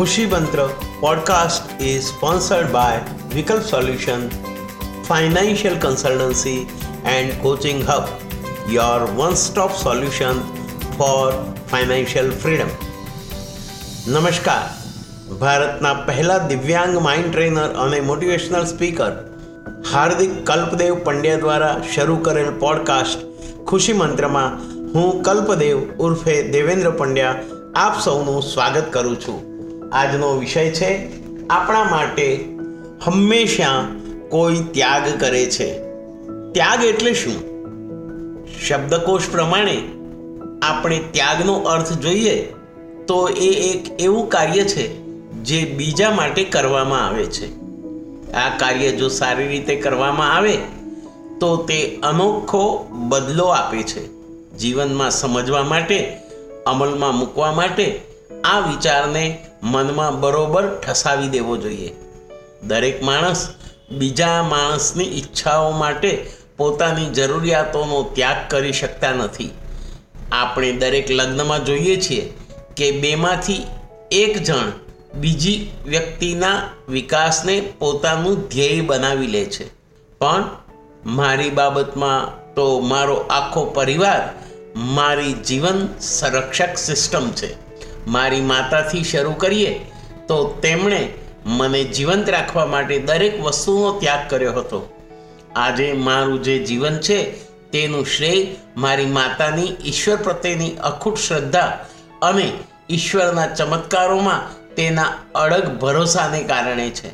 Khushi Mantra podcast is sponsored by Vikalp solution financial consultancy and coaching hub your one stop solution for financial freedom નમસ્કાર ભારતના પહેલા દિવ્યાંગ mind trainer અને motivational speaker Hardik Kalpdev Pandya દ્વારા શરૂ કરેલ પોડકાસ્ટ ખુશી મંત્રમાં હું કલ્પદેવ ઉર્ફે દેવેન્દ્ર પંડ્યા આપ સૌનું સ્વાગત કરું છું આજનો વિષય છે, આપણા માટે હંમેશા કોઈ ત્યાગ કરે છે. ત્યાગ એટલે શું? શબ્દકોશ પ્રમાણે આપણે ત્યાગનો અર્થ જોઈએ તો એ એક એવું કાર્ય છે જે બીજા માટે કરવામાં આવે છે. આ કાર્ય જો સારી રીતે કરવામાં આવે તો તે અનોખો બદલો આપે છે. જીવનમાં સમજવા માટે, અમલમાં મૂકવા માટે આ વિચારને મનમાં બરોબર ઠસાવી દેવો જોઈએ. દરેક માણસ બીજા માણસની ઈચ્છાઓ માટે પોતાની જરૂરિયાતોનો ત્યાગ કરી શકતા નથી. આપણે દરેક લગ્નમાં જોઈએ છીએ કે બેમાંથી એક જણ બીજી વ્યક્તિના વિકાસને પોતાનું ધ્યેય બનાવી લે છે. પણ મારી બાબતમાં તો મારો આખો પરિવાર મારી જીવન સંરક્ષક સિસ્ટમ છે. મારી માતાથી શરૂ કરીએ, તો તેમણે મને જીવંત રાખવા માટે દરેક વસ્તુનો ત્યાગ કર્યો હતો. આજે મારું જે જીવન છે, તેનું શ્રેય મારી માતાની ઈશ્વર પ્રત્યેની અખૂટ શ્રદ્ધા અને ઈશ્વરના ચમત્કારોમાં તેના અડગ ભરોસાને કારણે છે.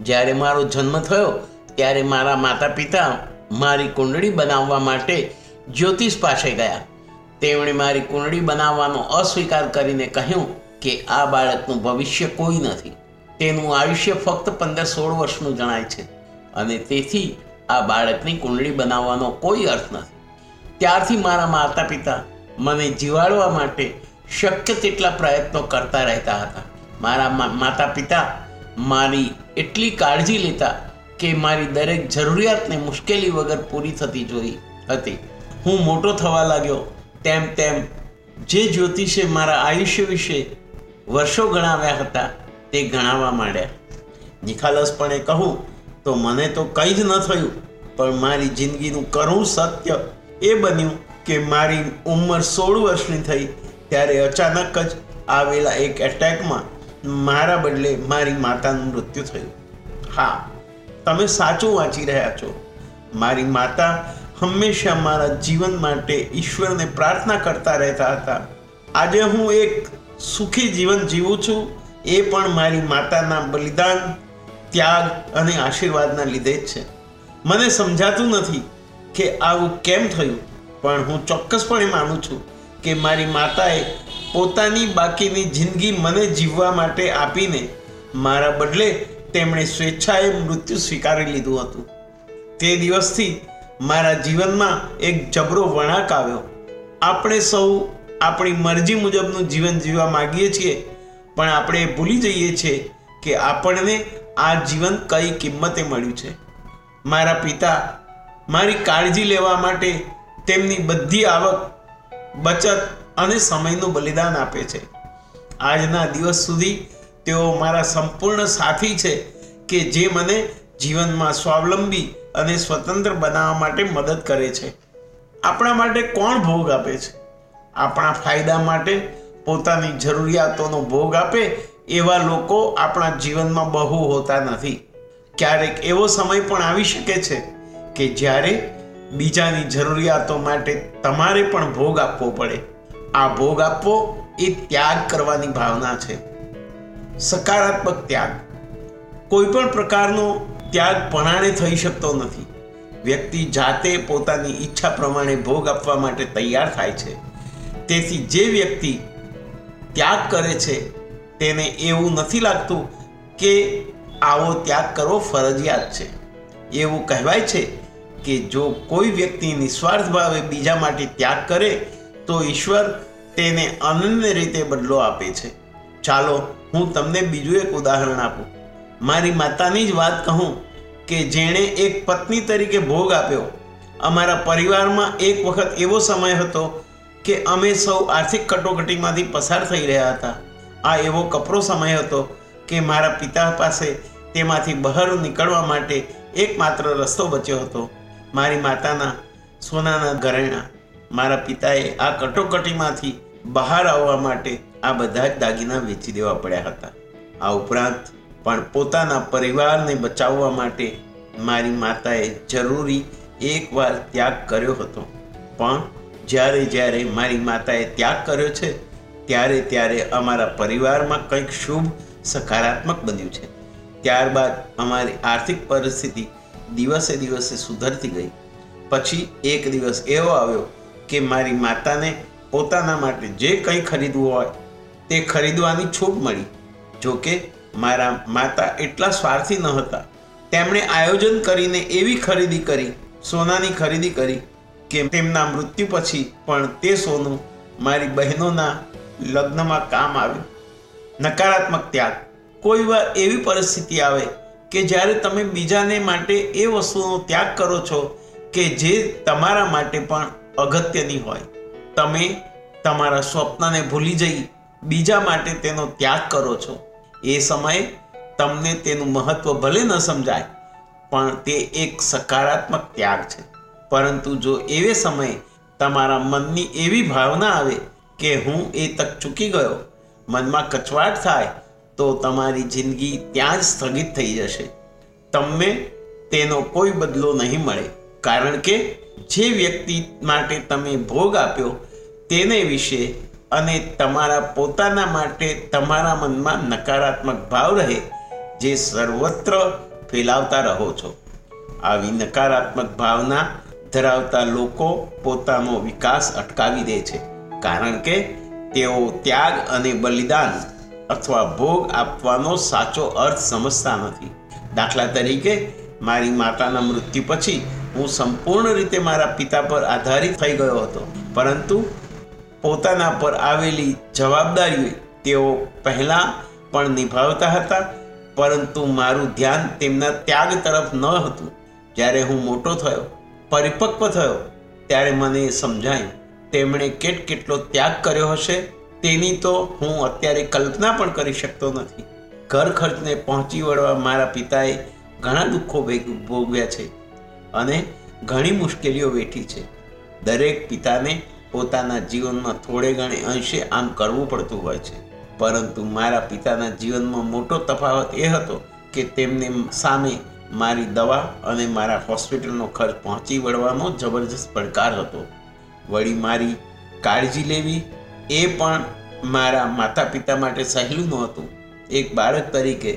જ્યારે મારો જન્મ થયો, ત્યારે મારા માતા પિતા મારી કુંડળી બનાવવા માટે જ્યોતિષ પાસે ગયા. તેમણે મારી કુંડળી બનાવવાનો અસ્વીકાર કરીને કહ્યું કે આ બાળકનું ભવિષ્ય કોઈ નથી. તેનું આયુષ્ય ફક્ત પંદર સોળ વર્ષનું જણાય છે અને તેથી આ બાળકની કુંડળી બનાવવાનો કોઈ અર્થ નથી. ત્યારથી મારા માતા પિતા મને જીવાડવા માટે શક્ય તેટલા પ્રયત્નો કરતા રહેતા હતા. મારા માતા પિતા મારી એટલી કાળજી લેતા કે મારી દરેક જરૂરિયાતને મુશ્કેલી વગર પૂરી થતી જોઈ હતી. હું મોટો થવા લાગ્યો તેમ તેમ જે જ્યોતિષે મારા આયુષ્ય વિશે વર્ષો ગણાવ્યા હતા, તે ગણાવવા માંડ્યા. નિખાલસપણે કહું તો મને તો કંઈ જ ન થયું, પણ મારી જિંદગીનું કરું સત્ય એ બન્યું કે મારી ઉંમર સોળ વર્ષની થઈ ત્યારે અચાનક જ આવેલા એક એટેકમાં મારા બદલે મારી માતાનું મૃત્યુ થયું. હા, તમે સાચું વાંચી રહ્યા છો. મારી માતા હંમેશા મારા જીવન માટે ઈશ્વરને પ્રાર્થના કરતા રહેતા હતા. આજે હું એક સુખી જીવન જીવું છું. એ પણ મારી માતાના બલિદાન, ત્યાગ અને આશીર્વાદના લીધે જ છે. મને સમજાતું નથી કે આવું કેમ થયું, પણ હું ચોક્કસપણે માનું છું કે મારી માતાએ પોતાની બાકીની જિંદગી મને જીવવા માટે આપીને મારા બદલે તેમણે સ્વેચ્છાએ મૃત્યુ સ્વીકારી લીધું હતું. તે દિવસથી મારા જીવનમાં એક જબરો વળાંક આવ્યો. આપણે સૌ આપણી મરજી મુજબનું જીવન જીવવા માગીએ છીએ, પણ આપણે ભૂલી જઈએ છીએ કે આપણને આ જીવન કઈ કિંમતે મળ્યું છે. મારા પિતા મારી કાળજી લેવા માટે તેમની બધી આવક, બચત અને સમયનું બલિદાન આપે છે. આજના દિવસ સુધી તેઓ મારા સંપૂર્ણ સાથી છે કે જે મને જીવનમાં સ્વાવલંબી અને સ્વતંત્ર બનાવવા માટે મદદ કરે છે. આપણા માટે કોણ ભોગ આપે છે? આપણા ફાયદા માટે પોતાની જરૂરિયાતોનો ભોગ આપે એવા લોકો આપણા જીવનમાં બહુ હોતા નથી. ક્યારેક એવો સમય પણ આવી શકે છે કે જ્યારે બીજાની જરૂરિયાતો માટે તમારે પણ ભોગ આપવો પડે. આ ભોગ આપવો એ ત્યાગ કરવાની ભાવના છે. સકારાત્મક ત્યાગ. કોઈ પણ પ્રકારનો ત્યાગ પણાણે થઈ શકતો નથી. વ્યક્તિ જાતે પોતાની ઈચ્છા પ્રમાણે ભોગ આપવા માટે તૈયાર થાય છે. તેથી જે વ્યક્તિ ત્યાગ કરે છે, તેને એવું નથી લાગતું કે આવો ત્યાગ કરવો ફરજિયાત છે. એવું કહેવાય છે કે જો કોઈ વ્યક્તિ નિસ્વાર્થ ભાવે બીજા માટે ત્યાગ કરે, તો ઈશ્વર તેને અનન્ય રીતે બદલો આપે છે. ચાલો હું તમને બીજું એક ઉદાહરણ આપું. મારી માતાની જ વાત કહું કે જેણે એક પત્ની તરીકે ભોગ આપ્યો. અમારા પરિવારમાં એક વખત એવો સમય હતો કે અમે સૌ આર્થિક કટોકટીમાંથી પસાર થઈ રહ્યા હતા. આ એવો કપરો સમય હતો કે મારા પિતા પાસે તેમાંથી બહાર નીકળવા માટે એકમાત્ર રસ્તો બચ્યો હતો. મારી માતાના સોનાના ઘરેણા મારા પિતાએ આ કટોકટીમાંથી બહાર આવવા માટે આ બધા જ દાગીના વેચી દેવા પડ્યા હતા. આ ઉપરાંત પણ પોતાના પરિવારને બચાવવા માટે મારી માતાએ જરૂરી એકવાર ત્યાગ કર્યો હતો. પણ જ્યારે જ્યારે મારી માતાએ ત્યાગ કર્યો છે, ત્યારે ત્યારે અમારા પરિવારમાં કંઈક શુભ સકારાત્મક બન્યું છે. ત્યારબાદ અમારી આર્થિક પરિસ્થિતિ દિવસે દિવસે સુધરતી ગઈ. પછી એક દિવસ એવો આવ્યો કે મારી માતાને પોતાના માટે જે કંઈ ખરીદવું હોય તે ખરીદવાની છૂટ મળી. જોકે મારા માતા એટલા સ્વાર્થી ન હતા. તેમણે આયોજન કરીને એવી ખરીદી કરી, સોનાની ખરીદી કરી કે તેમના મૃત્યુ પછી પણ તે સોનું મારી બહેનોના લગ્નમાં કામ આવ્યું. નકારાત્મક ત્યાગ. કોઈ વાર એવી પરિસ્થિતિ આવે કે જ્યારે તમે બીજાને માટે એ વસ્તુનો ત્યાગ કરો છો કે જે તમારા માટે પણ અગત્યની હોય. તમે તમારા સ્વપ્નને ભૂલી જઈ બીજા માટે તેનો ત્યાગ કરો છો. એ સમયે તમને તેનું મહત્વ ભલે ન સમજાય, પણ તે એક સકારાત્મક ત્યાગ છે. પરંતુ જો એવે સમયે તમારા મનની એવી ભાવના આવે કે હું એ તક ચૂકી ગયો, મનમાં કચવાટ થાય, તો તમારી જિંદગી ત્યાં જ સ્થગિત થઈ જશે. તમને તેનો કોઈ બદલો નહીં મળે. કારણ કે જે વ્યક્તિ માટે તમે ભોગ આપ્યો, તેને વિશે અને તમારા પોતાના માટે તમારા મનમાં નકારાત્મક ભાવ રહે, જે સર્વત્ર ફેલાવતા રહો છો. આવી નકારાત્મક ભાવના ધરાવતા લોકો પોતાનો વિકાસ અટકાવી દે છે. કારણ કે તેઓ ત્યાગ અને બલિદાન અથવા ભોગ આપવાનો સાચો અર્થ સમજતા નથી. દાખલા તરીકે, મારી માતાના મૃત્યુ પછી હું સંપૂર્ણ રીતે મારા પિતા પર આધારિત થઈ ગયો હતો. પરંતુ પોતાના પર આવેલી જવાબદારીઓ તેઓ પહેલાં પણ નિભાવતા હતા, પરંતુ મારું ધ્યાન તેમના ત્યાગ તરફ ન હતું. જ્યારે હું મોટો થયો, પરિપક્વ થયો, ત્યારે મને સમજાયું, તેમણે કેટ કેટલો ત્યાગ કર્યો હશે, તેની તો હું અત્યારે કલ્પના પણ કરી શકતો નથી. ઘર ખર્ચને પહોંચી વળવા મારા પિતાએ ઘણા દુઃખો ભોગવ્યા છે અને ઘણી મુશ્કેલીઓ વેઠી છે. દરેક પિતાને પોતાના જીવનમાં થોડે ઘણે અંશે આમ કરવું પડતું હોય છે. પરંતુ મારા પિતાના જીવનમાં મોટો તફાવત એ હતો કે તેમને સામે મારી દવા અને મારા હોસ્પિટલનો ખર્ચ પહોંચી વળવાનો જબરજસ્ત પડકાર હતો. વળી મારી કાળજી લેવી એ પણ મારા માતા પિતા માટે સહેલું નહોતું. એક બાળક તરીકે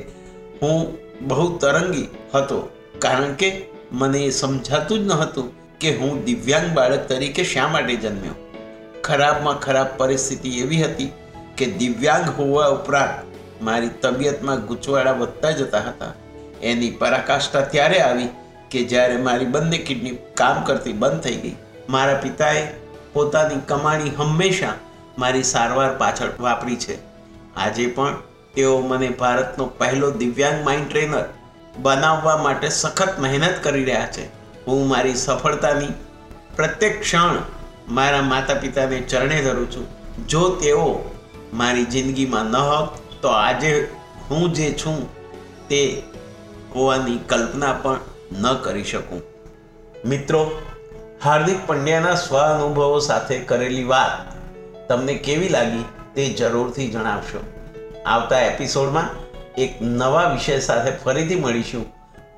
હું બહુ તરંગી હતો કારણ કે મને એ સમજાતું જ ન હતું કે હું દિવ્યાંગ બાળક તરીકે શા માટે જન્મ્યો. ખરાબમાં ખરાબ પરિસ્થિતિ એવી હતી કે દિવ્યાંગ હોવા ઉપરાંત મારી તબિયતમાં ગૂંચવાડા વધતા જતા હતા. એની પરાકાષ્ઠા ત્યારે આવી કે જ્યારે મારી બંને કિડની કામ કરતી બંધ થઈ ગઈ. મારા પિતાએ પોતાની કમાણી હંમેશા મારી સારવાર પાછળ વાપરી છે. આજે પણ તેઓ મને ભારતનો પહેલો દિવ્યાંગ માઇન્ડ ટ્રેનર બનાવવા માટે સખત મહેનત કરી રહ્યા છે. હું મારી સફળતાની પ્રત્યેક ક્ષણ મારા માતા પિતાને ચરણે ધરું છું. જો તેઓ મારી જિંદગીમાં ન હોત, તો આજે હું જે છું તે હોવાની કલ્પના પણ ન કરી શકું. મિત્રો, હાર્દિક પંડ્યાના સ્વ અનુભવો સાથે કરેલી વાત તમને કેવી લાગી તે જરૂરથી જણાવશો. આવતા એપિસોડમાં એક નવા વિષય સાથે ફરીથી મળીશું.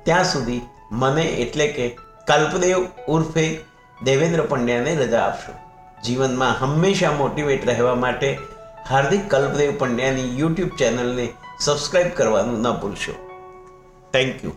ત્યાં સુધી મને એટલે કે કલ્પદેવ ઉર્ફે દેવેન્દ્ર પંડ્યાને રજા આપશો. જીવનમાં હંમેશા મોટિવેટ રહેવા માટે હાર્દિક કલ્પદેવ પંડ્યાની યુટ્યુબ ચેનલને સબસ્ક્રાઈબ કરવાનું ન ભૂલશો. Thank you